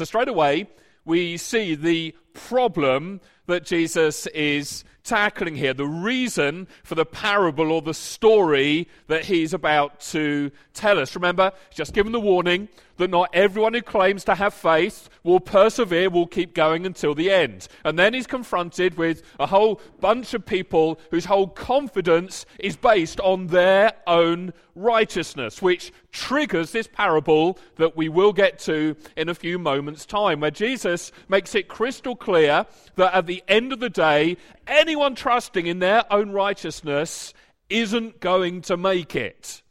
So, straight away, we see the problem that Jesus is tackling here, the reason for the parable or the story that he's about to tell us. Remember, just given the warning that not everyone who claims to have faith will persevere, will keep going until the end. And then he's confronted with a whole bunch of people whose whole confidence is based on their own righteousness, which triggers this parable that we will get to in a few moments' time, where Jesus makes it crystal clear that at the end of the day, anyone trusting in their own righteousness isn't going to make it.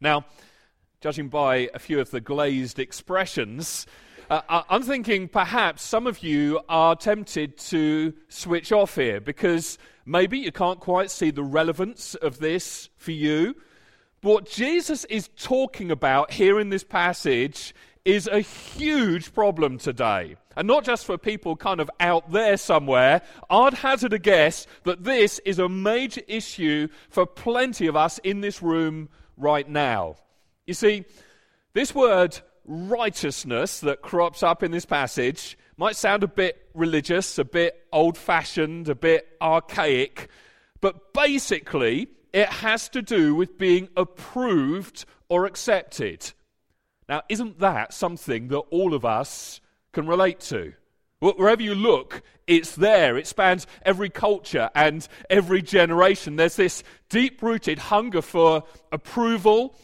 Now, judging by a few of the glazed expressions, uh, I'm thinking perhaps some of you are tempted to switch off here because maybe you can't quite see the relevance of this for you. But what Jesus is talking about here in this passage is a huge problem today. And not just for people kind of out there somewhere. I'd hazard a guess that this is a major issue for plenty of us in this room right now. You see, this word righteousness that crops up in this passage might sound a bit religious, a bit old fashioned, a bit archaic, but basically it has to do with being approved or accepted. Now, isn't that something that all of us can relate to? Wherever you look, it's there. It spans every culture and every generation. There's this deep rooted hunger for approval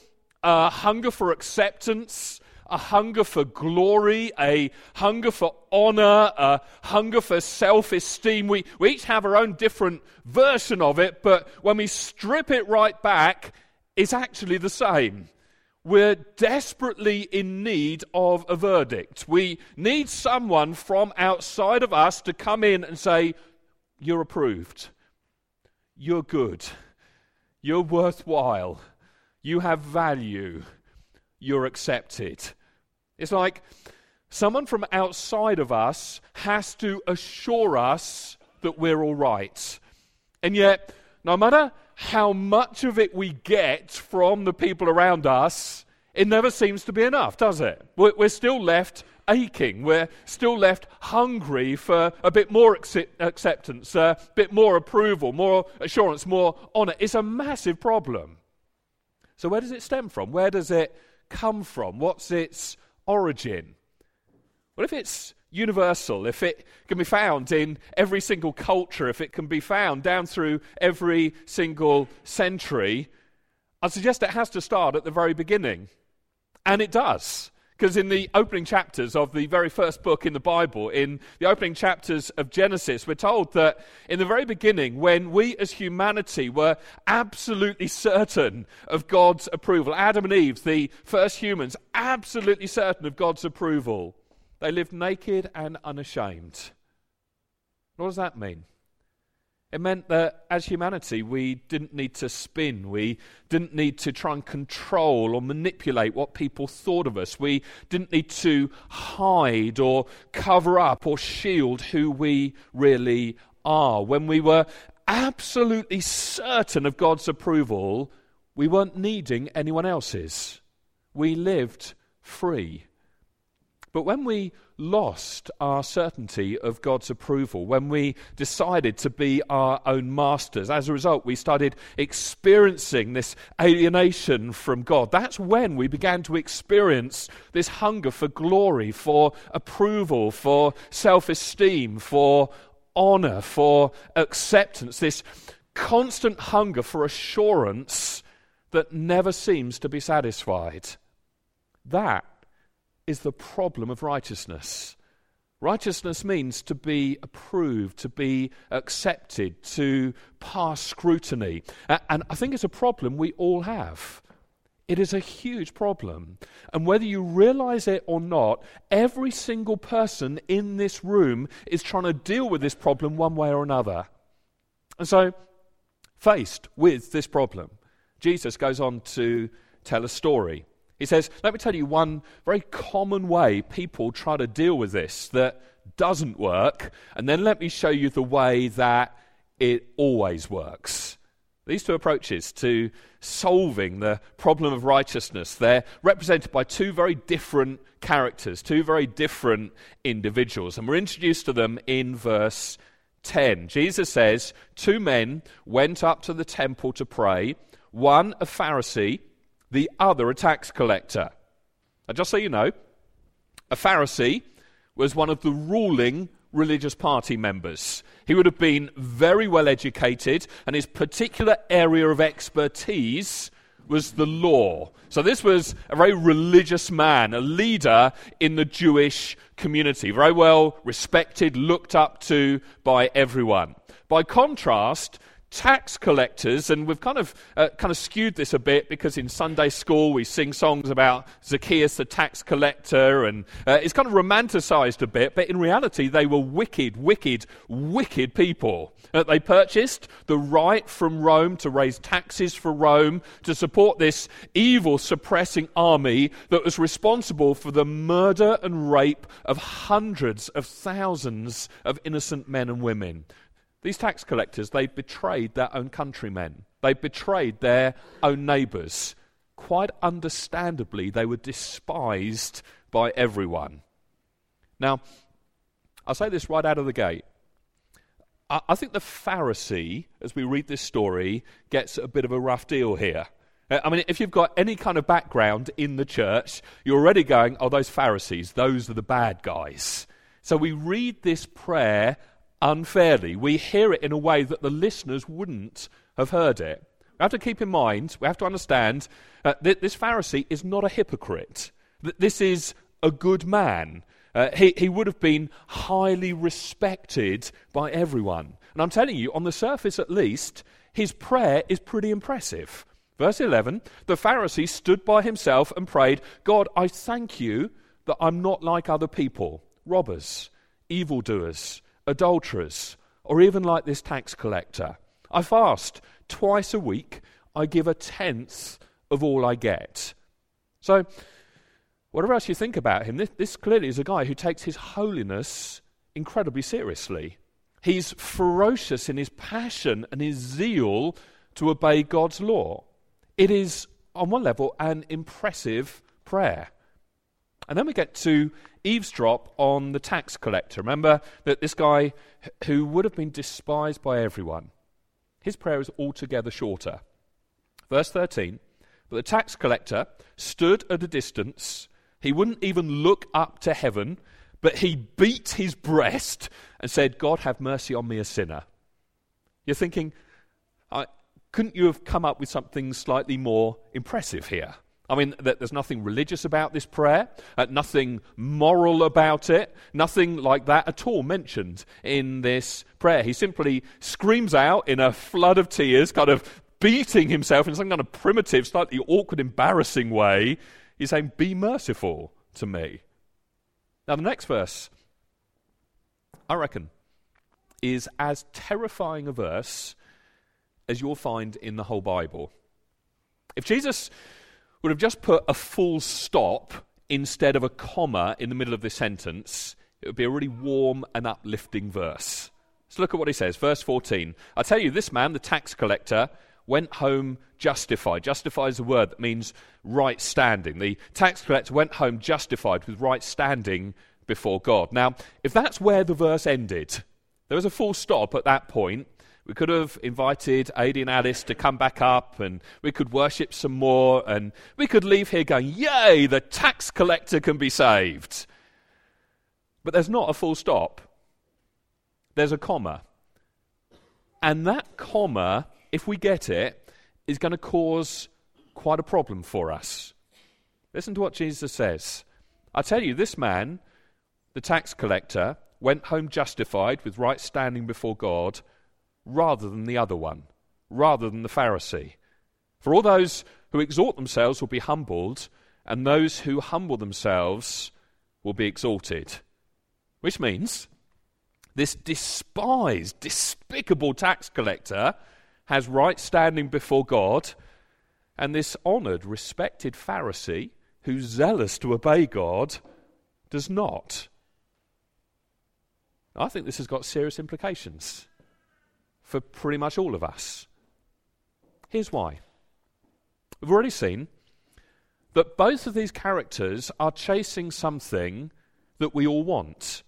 a hunger for acceptance, a hunger for glory, a hunger for honor, a hunger for self esteem. We, we each have our own different version of it, but when we strip it right back, it's actually the same. We're desperately in need of a verdict. We need someone from outside of us to come in and say, You're approved. You're good. You're worthwhile you have value, you're accepted. It's like someone from outside of us has to assure us that we're all right. And yet, no matter how much of it we get from the people around us, it never seems to be enough, does it? We're still left aching. We're still left hungry for a bit more acceptance, a bit more approval, more assurance, more honor. It's a massive problem. So, where does it stem from? Where does it come from? What's its origin? Well, if it's universal, if it can be found in every single culture, if it can be found down through every single century, I suggest it has to start at the very beginning. And it does. Because in the opening chapters of the very first book in the Bible, in the opening chapters of Genesis, we're told that in the very beginning, when we as humanity were absolutely certain of God's approval, Adam and Eve, the first humans, absolutely certain of God's approval, they lived naked and unashamed. What does that mean? It meant that as humanity, we didn't need to spin. We didn't need to try and control or manipulate what people thought of us. We didn't need to hide or cover up or shield who we really are. When we were absolutely certain of God's approval, we weren't needing anyone else's. We lived free. But when we lost our certainty of God's approval, when we decided to be our own masters, as a result, we started experiencing this alienation from God. That's when we began to experience this hunger for glory, for approval, for self esteem, for honor, for acceptance, this constant hunger for assurance that never seems to be satisfied. That is the problem of righteousness. Righteousness means to be approved, to be accepted, to pass scrutiny. And I think it's a problem we all have. It is a huge problem. And whether you realize it or not, every single person in this room is trying to deal with this problem one way or another. And so, faced with this problem, Jesus goes on to tell a story. He says, Let me tell you one very common way people try to deal with this that doesn't work, and then let me show you the way that it always works. These two approaches to solving the problem of righteousness, they're represented by two very different characters, two very different individuals. And we're introduced to them in verse 10. Jesus says, Two men went up to the temple to pray, one a Pharisee, the other a tax collector. Now, just so you know, a Pharisee was one of the ruling religious party members. He would have been very well educated, and his particular area of expertise was the law. So, this was a very religious man, a leader in the Jewish community, very well respected, looked up to by everyone. By contrast, tax collectors, and we've kind of uh, kind of skewed this a bit because in Sunday school we sing songs about Zacchaeus the tax collector, and uh, it's kind of romanticized a bit. But in reality, they were wicked, wicked, wicked people. Uh, they purchased the right from Rome to raise taxes for Rome to support this evil suppressing army that was responsible for the murder and rape of hundreds of thousands of innocent men and women. These tax collectors, they betrayed their own countrymen. They betrayed their own neighbours. Quite understandably, they were despised by everyone. Now, I'll say this right out of the gate. I, I think the Pharisee, as we read this story, gets a bit of a rough deal here. Uh, I mean, if you've got any kind of background in the church, you're already going, oh, those Pharisees, those are the bad guys. So we read this prayer unfairly. We hear it in a way that the listeners wouldn't have heard it. We have to keep in mind, we have to understand uh, that this Pharisee is not a hypocrite. That this is a good man. Uh, he, he would have been highly respected by everyone. And I'm telling you, on the surface at least, his prayer is pretty impressive. Verse 11 The Pharisee stood by himself and prayed, God, I thank you that I'm not like other people, robbers, evildoers adulterers, or even like this tax collector. I fast twice a week, I give a tenth of all I get. So, whatever else you think about him, this, this clearly is a guy who takes his holiness incredibly seriously. He's ferocious in his passion and his zeal to obey God's law. It is, on one level, an impressive prayer. And then we get to eavesdrop on the tax collector. Remember that this guy who would have been despised by everyone, his prayer is altogether shorter. Verse 13 But the tax collector stood at a distance. He wouldn't even look up to heaven, but he beat his breast and said, God, have mercy on me, a sinner. You're thinking, couldn't you have come up with something slightly more impressive here? I mean, there's nothing religious about this prayer, uh, nothing moral about it, nothing like that at all mentioned in this prayer. He simply screams out in a flood of tears, kind of beating himself in some kind of primitive, slightly awkward, embarrassing way. He's saying, Be merciful to me. Now, the next verse, I reckon, is as terrifying a verse as you'll find in the whole Bible. If Jesus would have just put a full stop instead of a comma in the middle of this sentence, it would be a really warm and uplifting verse. Let's look at what he says. Verse 14. I tell you, this man, the tax collector, went home justified. Justified is a word that means right standing. The tax collector went home justified with right standing before God. Now, if that's where the verse ended, there was a full stop at that point, we could have invited Adi and Alice to come back up and we could worship some more and we could leave here going, Yay, the tax collector can be saved. But there's not a full stop, there's a comma. And that comma, if we get it, is going to cause quite a problem for us. Listen to what Jesus says. I tell you, this man, the tax collector, went home justified with right standing before God rather than the other one, rather than the Pharisee. For all those who exalt themselves will be humbled, and those who humble themselves will be exalted. Which means this despised, despicable tax collector has right standing before God, and this honored, respected Pharisee, who's zealous to obey God, does not. I think this has got serious implications for pretty much all of us. Here's why. We've already seen that both of these characters are chasing something that we all want.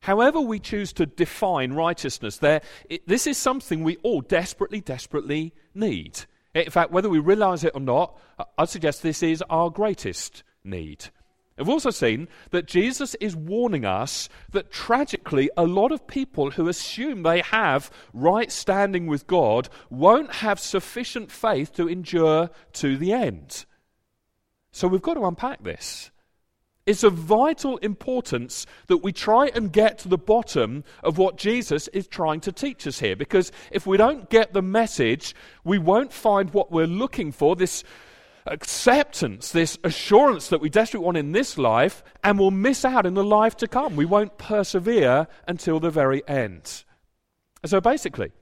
However, we choose to define righteousness, there, it, this is something we all desperately, desperately need. In fact, whether we realize it or not, I'd suggest this is our greatest need. We've also seen that Jesus is warning us that tragically, a lot of people who assume they have right standing with God won't have sufficient faith to endure to the end. So we've got to unpack this. It's of vital importance that we try and get to the bottom of what Jesus is trying to teach us here. Because if we don't get the message, we won't find what we're looking for this acceptance, this assurance that we desperately want in this life, and we'll miss out in the life to come. We won't persevere until the very end. And so basically,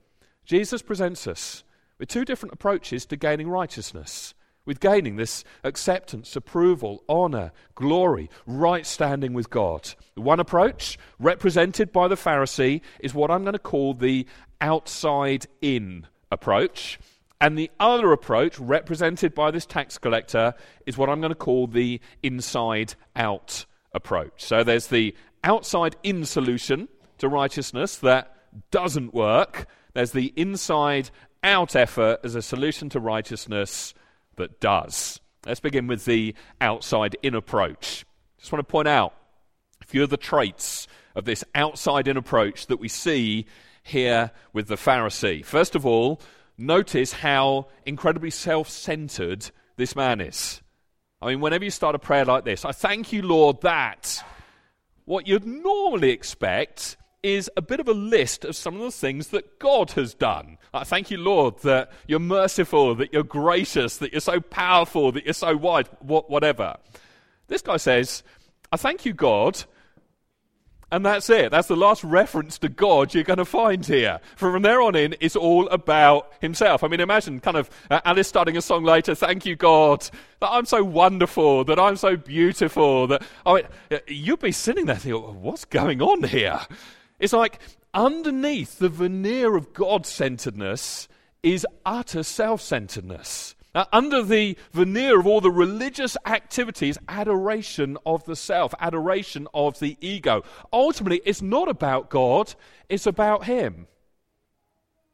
Jesus presents us with two different approaches to gaining righteousness with gaining this acceptance, approval, honor, glory, right standing with God. One approach, represented by the Pharisee, is what I'm going to call the outside in approach. And the other approach, represented by this tax collector, is what I'm going to call the inside out approach. So there's the outside in solution to righteousness that doesn't work, there's the inside out effort as a solution to righteousness that does. Let's begin with the outside in approach. Just want to point out a few of the traits of this outside in approach that we see here with the Pharisee. First of all, notice how incredibly self centered this man is. I mean, whenever you start a prayer like this, I thank you, Lord, that what you'd normally expect is a bit of a list of some of the things that God has done. I thank you, Lord, that you're merciful, that you're gracious, that you're so powerful, that you're so wide, whatever. This guy says, I thank you, God. And that's it. That's the last reference to God you're going to find here. From there on in, it's all about himself. I mean, imagine kind of uh, Alice starting a song later, thank you, God, that I'm so wonderful, that I'm so beautiful, that, I mean, you'd be sitting there thinking, what's going on here? It's like underneath the veneer of God centeredness is utter self centeredness. Now, under the veneer of all the religious activities, adoration of the self, adoration of the ego. Ultimately, it's not about God, it's about Him.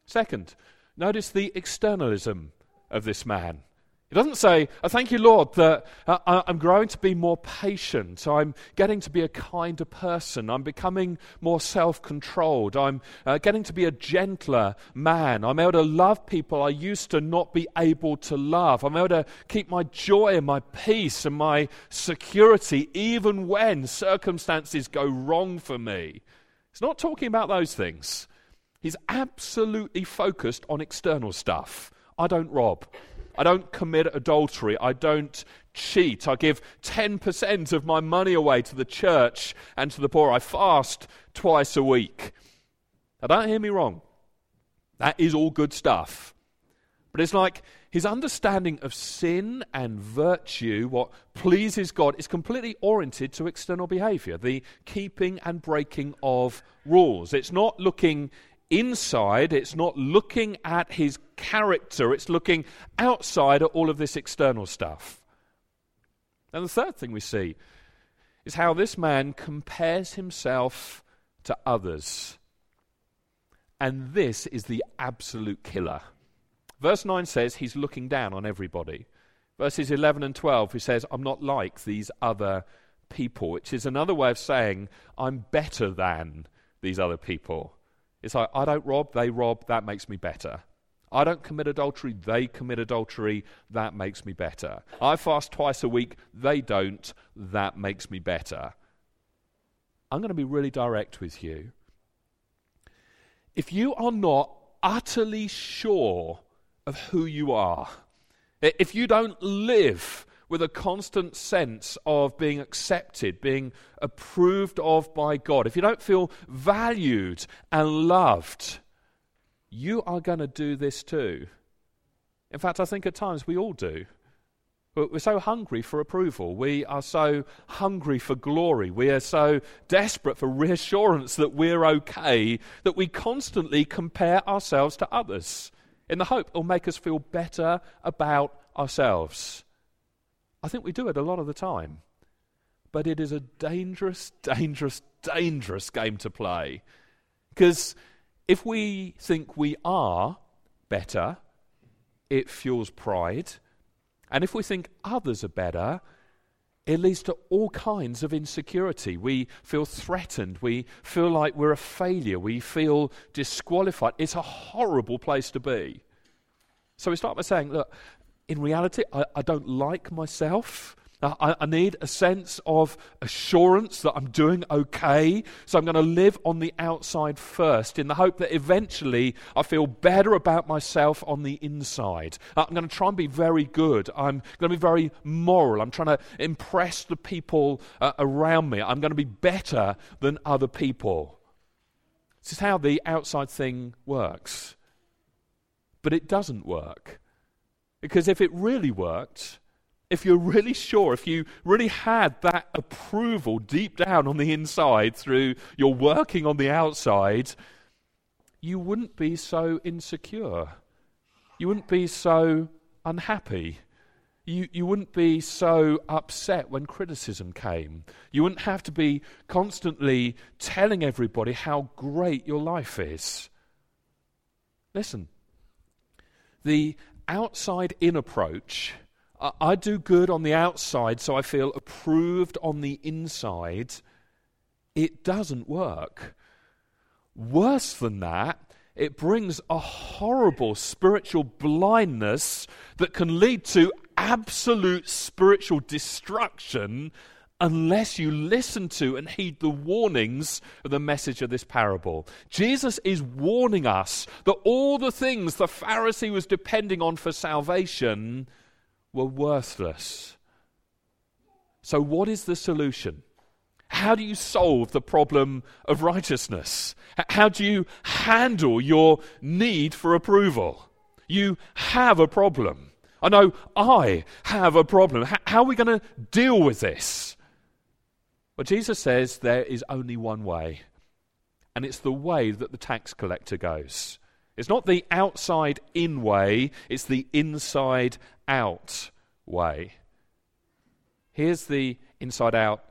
Second, notice the externalism of this man. He doesn't say, I thank you, Lord, that uh, I'm growing to be more patient. I'm getting to be a kinder person. I'm becoming more self controlled. I'm uh, getting to be a gentler man. I'm able to love people I used to not be able to love. I'm able to keep my joy and my peace and my security even when circumstances go wrong for me. He's not talking about those things. He's absolutely focused on external stuff. I don't rob. I don't commit adultery. I don't cheat. I give 10% of my money away to the church and to the poor. I fast twice a week. Now, don't hear me wrong. That is all good stuff. But it's like his understanding of sin and virtue, what pleases God, is completely oriented to external behavior, the keeping and breaking of rules. It's not looking inside, it's not looking at his character, it's looking outside at all of this external stuff. And the third thing we see is how this man compares himself to others. And this is the absolute killer. Verse 9 says he's looking down on everybody. Verses 11 and 12, he says, I'm not like these other people, which is another way of saying, I'm better than these other people. It's like, I don't rob, they rob, that makes me better. I don't commit adultery, they commit adultery, that makes me better. I fast twice a week, they don't, that makes me better. I'm going to be really direct with you. If you are not utterly sure of who you are, if you don't live with a constant sense of being accepted, being approved of by God, if you don't feel valued and loved, you are going to do this too. In fact, I think at times we all do. We're so hungry for approval. We are so hungry for glory. We are so desperate for reassurance that we're okay that we constantly compare ourselves to others. in the hope it'll make us feel better about ourselves. I think we do it a lot of the time. But it is a dangerous, dangerous, dangerous game to play. Because if we think we are better, it fuels pride. And if we think others are better, it leads to all kinds of insecurity. We feel threatened. We feel like we're a failure. We feel disqualified. It's a horrible place to be. So we start by saying, look, in reality, I, I don't like myself. I, I, need a sense of assurance that I'm doing okay. So I'm going to live on the outside first in the hope that eventually I feel better about myself on the inside. Uh, I'm going to try and be very good. I'm going to be very moral. I'm trying to impress the people uh, around me. I'm going to be better than other people. This is how the outside thing works. But it doesn't work. Because if it really worked, if you're really sure, if you really had that approval deep down on the inside through your working on the outside, you wouldn't be so insecure. You wouldn't be so unhappy. You, you wouldn't be so upset when criticism came. You wouldn't have to be constantly telling everybody how great your life is. Listen, the outside in approach I do good on the outside so I feel approved on the inside, it doesn't work. Worse than that, it brings a horrible spiritual blindness that can lead to absolute spiritual destruction unless you listen to and heed the warnings of the message of this parable. Jesus is warning us that all the things the Pharisee was depending on for salvation were worthless. So, what is the solution? How do you solve the problem of righteousness? How do you handle your need for approval? You have a problem. I know I have a problem. How are we going to deal with this? Well, Jesus says there is only one way, and it's the way that the tax collector goes. It's not the outside in way, it's the inside out way. Here's the inside out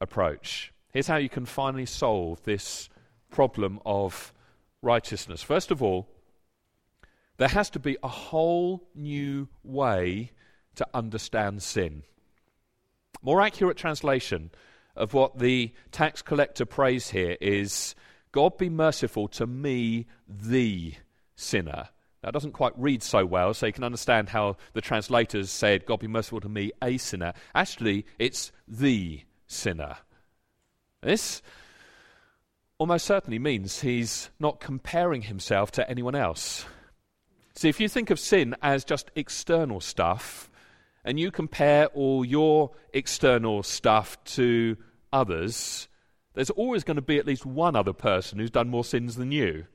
approach. Here's how you can finally solve this problem of righteousness. First of all, there has to be a whole new way to understand sin. More accurate translation of what the tax collector prays here is God be merciful to me, the sinner. That doesn't quite read so well, so you can understand how the translators said, God be merciful to me, a sinner. Actually, it's the sinner. This almost certainly means he's not comparing himself to anyone else. See, if you think of sin as just external stuff, and you compare all your external stuff to others, there's always going to be at least one other person who's done more sins than you.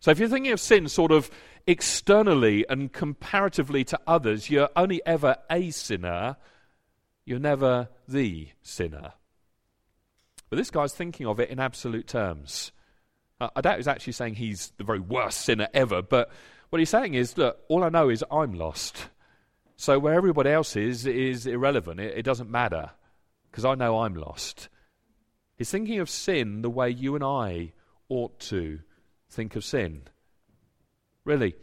So if you're thinking of sin sort of externally and comparatively to others, you're only ever a sinner, you're never the sinner. But this guy's thinking of it in absolute terms. I doubt he's actually saying he's the very worst sinner ever, but what he's saying is, look, all I know is I'm lost. So where everybody else is, is irrelevant. It, it doesn't matter, because I know I'm lost. He's thinking of sin the way you and I ought to think of sin. Really,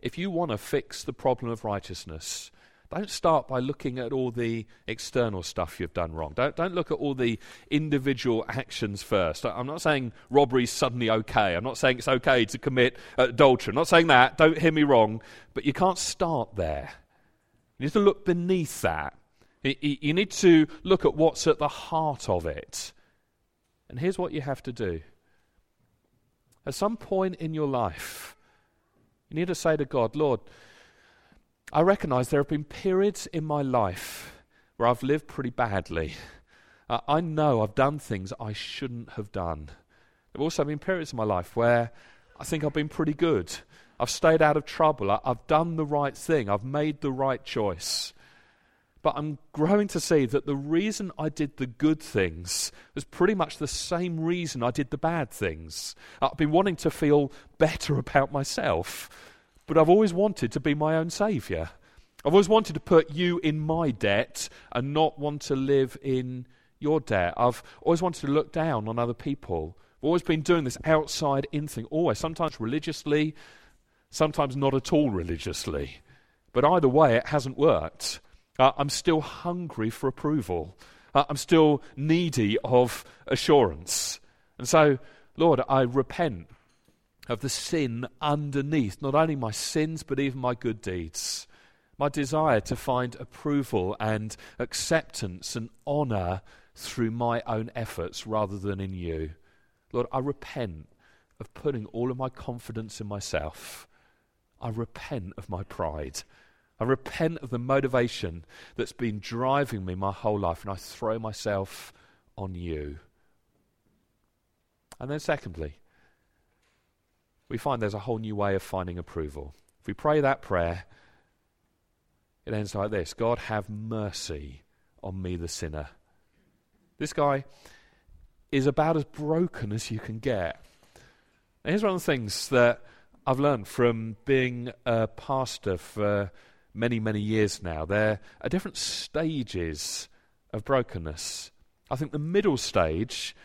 if you want to fix the problem of righteousness, don't start by looking at all the external stuff you've done wrong. Don't, don't look at all the individual actions first. I'm not saying robbery's suddenly okay. I'm not saying it's okay to commit adultery. I'm not saying that. Don't hear me wrong. But you can't start there. You need to look beneath that. You need to look at what's at the heart of it. And here's what you have to do at some point in your life, you need to say to God, Lord, I recognize there have been periods in my life where I've lived pretty badly. Uh, I know I've done things I shouldn't have done. There have also been periods in my life where I think I've been pretty good. I've stayed out of trouble. I've done the right thing. I've made the right choice. But I'm growing to see that the reason I did the good things was pretty much the same reason I did the bad things. I've been wanting to feel better about myself. but I've always wanted to be my own saviour. I've always wanted to put you in my debt and not want to live in your debt. I've always wanted to look down on other people. I've always been doing this outside in thing, always, sometimes religiously, sometimes not at all religiously. But either way, it hasn't worked. Uh, I'm still hungry for approval. Uh, I'm still needy of assurance. And so, Lord, I repent of the sin underneath not only my sins, but even my good deeds. My desire to find approval and acceptance and honour through my own efforts rather than in you. Lord, I repent of putting all of my confidence in myself. I repent of my pride. I repent of the motivation that's been driving me my whole life, and I throw myself on you. And then, secondly, we find there's a whole new way of finding approval. If we pray that prayer, it ends like this God, have mercy on me, the sinner. This guy is about as broken as you can get. And here's one of the things that I've learned from being a pastor for many, many years now. There are different stages of brokenness. I think the middle stage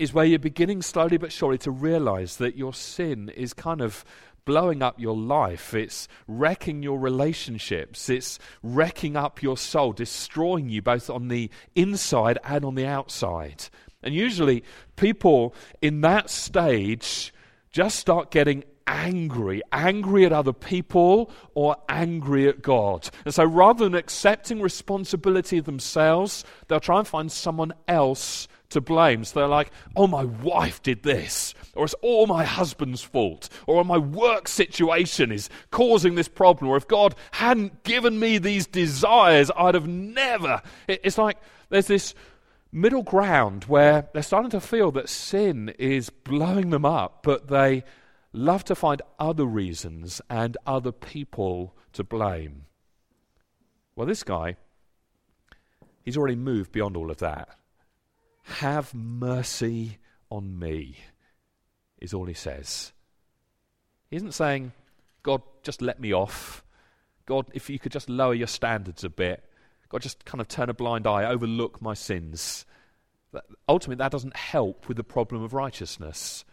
is where you're beginning slowly but surely to realize that your sin is kind of blowing up your life. It's wrecking your relationships. It's wrecking up your soul, destroying you both on the inside and on the outside. And usually, people in that stage just start getting angry, angry at other people or angry at God. And so rather than accepting responsibility themselves, they'll try and find someone else to blame. So they're like, oh, my wife did this, or it's all my husband's fault, or my work situation is causing this problem, or if God hadn't given me these desires, I'd have never. It's like there's this middle ground where they're starting to feel that sin is blowing them up, but they love to find other reasons and other people to blame. Well, this guy, he's already moved beyond all of that. Have mercy on me, is all he says. He isn't saying, God, just let me off. God, if you could just lower your standards a bit. God, just kind of turn a blind eye, overlook my sins. Ultimately, that doesn't help with the problem of righteousness.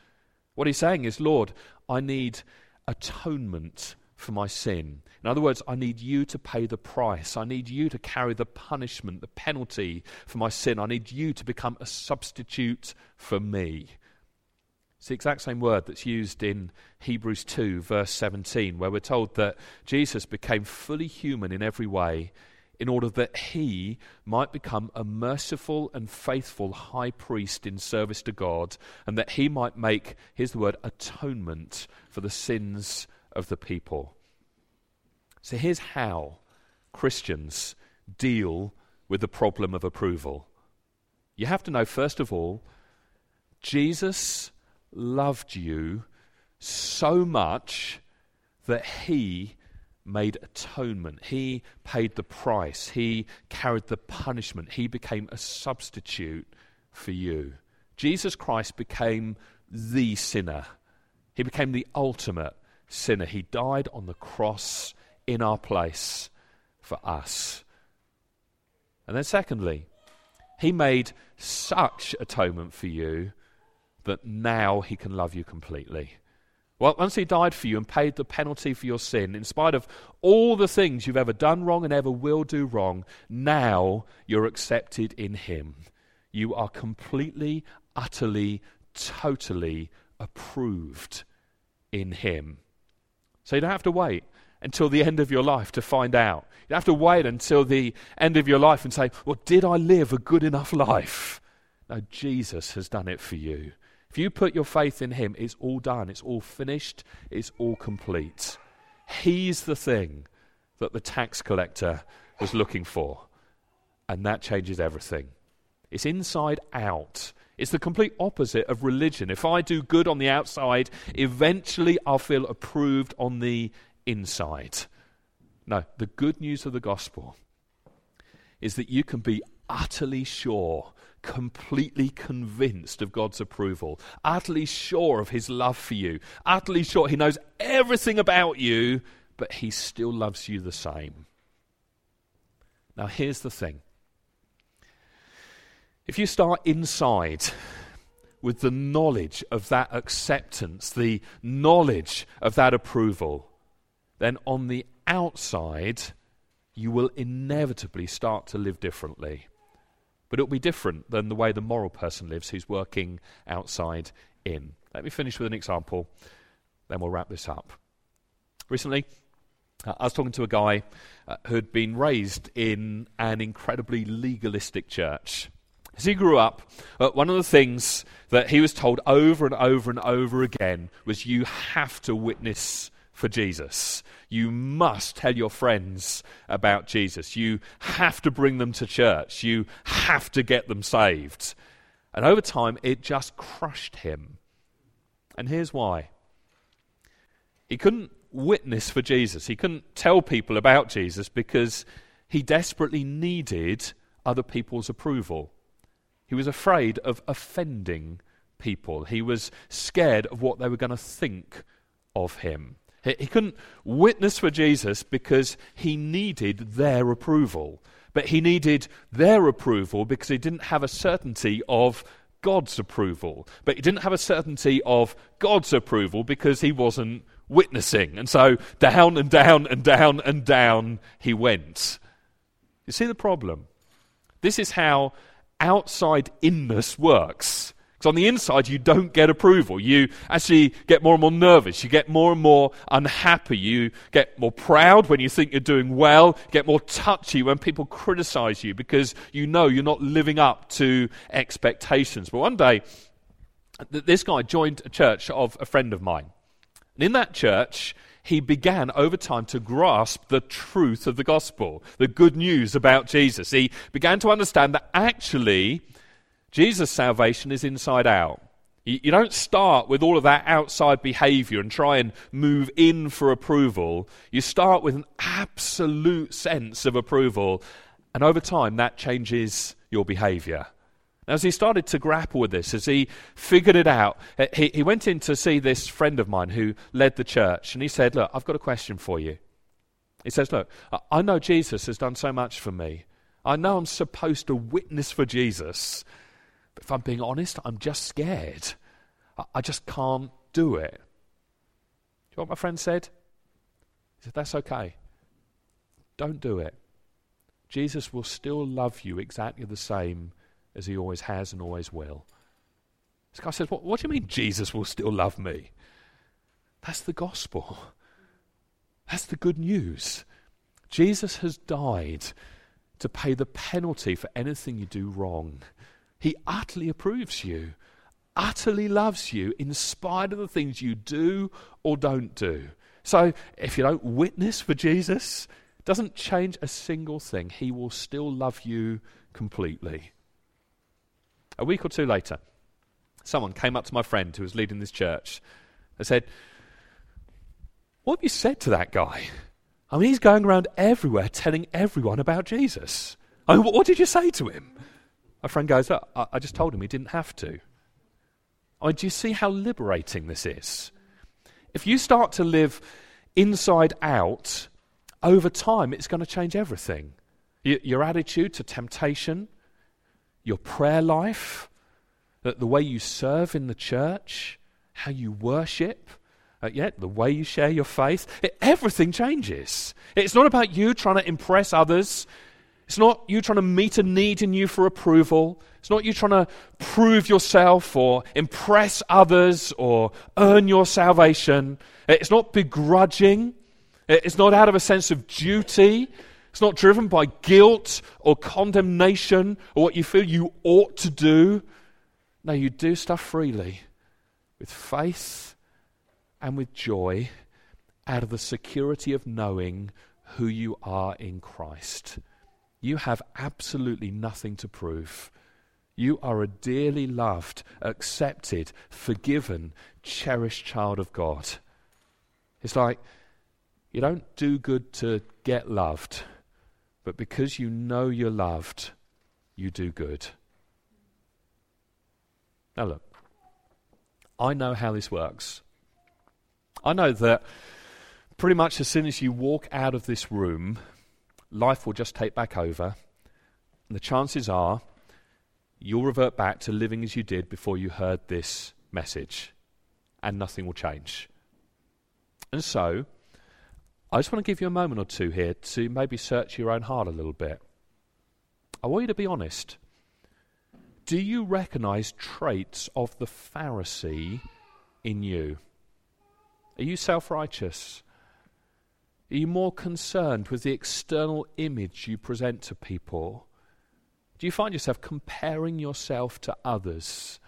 What he's saying is, Lord, I need atonement for my sin. In other words, I need you to pay the price. I need you to carry the punishment, the penalty for my sin. I need you to become a substitute for me. It's the exact same word that's used in Hebrews 2, verse 17, where we're told that Jesus became fully human in every way in order that he might become a merciful and faithful high priest in service to God, and that he might make, here's the word, atonement for the sins of the people. So here's how Christians deal with the problem of approval. You have to know, first of all, Jesus loved you so much that he made atonement. He paid the price. He carried the punishment. He became a substitute for you. Jesus Christ became the sinner. He became the ultimate sinner. He died on the cross in our place for us. And then, secondly, He made such atonement for you that now He can love you completely. Well, once he died for you and paid the penalty for your sin, in spite of all the things you've ever done wrong and ever will do wrong, now you're accepted in him. You are completely, utterly, totally approved in him. So you don't have to wait until the end of your life to find out. You don't have to wait until the end of your life and say, Well, did I live a good enough life? No, Jesus has done it for you. If you put your faith in Him, it's all done, it's all finished, it's all complete. He's the thing that the tax collector was looking for, and that changes everything. It's inside out. It's the complete opposite of religion. If I do good on the outside, eventually I'll feel approved on the inside. No, the good news of the gospel is that you can be utterly sure completely convinced of God's approval, utterly sure of his love for you, utterly sure he knows everything about you, but he still loves you the same. Now, here's the thing if you start inside with the knowledge of that acceptance, the knowledge of that approval, then on the outside, you will inevitably start to live differently. But it'll be different than the way the moral person lives who's working outside in. Let me finish with an example, then we'll wrap this up. Recently, uh, I was talking to a guy uh, who'd been raised in an incredibly legalistic church. As he grew up, uh, one of the things that he was told over and over and over again was you have to witness for Jesus. You must tell your friends about Jesus. You have to bring them to church. You have to get them saved. And over time, it just crushed him. And here's why he couldn't witness for Jesus, he couldn't tell people about Jesus because he desperately needed other people's approval. He was afraid of offending people. He was scared of what they were going to think of him. He, he couldn't witness for Jesus because he needed their approval. But he needed their approval because he didn't have a certainty of God's approval. But he didn't have a certainty of God's approval because he wasn't witnessing. And so down and down and down and down he went. You see the problem? This is how outside inness works. Because on the inside, you don't get approval. You actually get more and more nervous. You get more and more unhappy. You get more proud when you think you're doing well. You get more touchy when people criticize you because you know you're not living up to expectations. But one day, this guy joined a church of a friend of mine. And in that church, he began over time to grasp the truth of the gospel, the good news about Jesus. He began to understand that actually Jesus' salvation is inside out. You don't start with all of that outside behavior and try and move in for approval. You start with an absolute sense of approval, and over time, that changes your behavior. Now as he started to grapple with this, as he figured it out, eh, he, he went in to see this friend of mine who led the church, and he said, Look, I've got a question for you. He says, Look, I know Jesus has done so much for me. I know I'm supposed to witness for Jesus. But if I'm being honest, I'm just scared. I, I just can't do it. Do you know what my friend said? He said, That's okay. Don't do it. Jesus will still love you exactly the same as he always has and always will. This guy says, What, what do you mean Jesus will still love me? That's the gospel. That's the good news. Jesus has died to pay the penalty for anything you do wrong. He utterly approves you, utterly loves you, in spite of the things you do or don't do. So if you don't witness for Jesus, doesn't change a single thing. He will still love you completely. A week or two later, someone came up to my friend who was leading this church and said, What have you said to that guy? I mean, he's going around everywhere telling everyone about Jesus. I mean, what did you say to him? My friend goes, oh, I just told him he didn't have to. I do you see how liberating this is? If you start to live inside out, over time, it's going to change everything. Your attitude to temptation, your prayer life, the way you serve in the church, how you worship, uh, yeah, the way you share your faith, it, everything changes. It's not about you trying to impress others. It's not you trying to meet a need in you for approval. It's not you trying to prove yourself or impress others or earn your salvation. It's not begrudging. It's not out of a sense of duty. It's not driven by guilt or condemnation or what you feel you ought to do. No, you do stuff freely with faith and with joy out of the security of knowing who you are in Christ. You have absolutely nothing to prove. You are a dearly loved, accepted, forgiven, cherished child of God. It's like you don't do good to get loved. But because you know you're loved, you do good. Now, look, I know how this works. I know that pretty much as soon as you walk out of this room, life will just take back over. And the chances are you'll revert back to living as you did before you heard this message, and nothing will change. And so, I just want to give you a moment or two here to maybe search your own heart a little bit. I want you to be honest. Do you recognize traits of the Pharisee in you? Are you self righteous? Are you more concerned with the external image you present to people? Do you find yourself comparing yourself to others?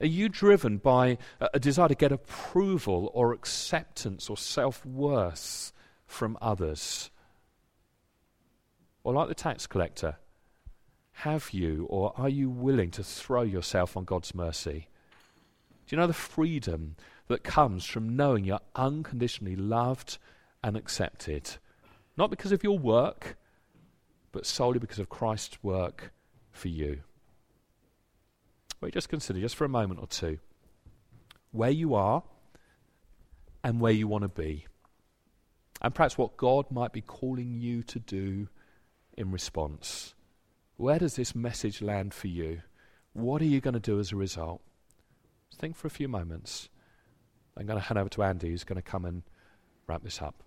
Are you driven by a desire to get approval or acceptance or self worth from others? Or, like the tax collector, have you or are you willing to throw yourself on God's mercy? Do you know the freedom that comes from knowing you're unconditionally loved and accepted? Not because of your work, but solely because of Christ's work for you. Well, just consider, just for a moment or two, where you are and where you want to be. And perhaps what God might be calling you to do in response. Where does this message land for you? What are you going to do as a result? Think for a few moments. I'm going to hand over to Andy, who's going to come and wrap this up.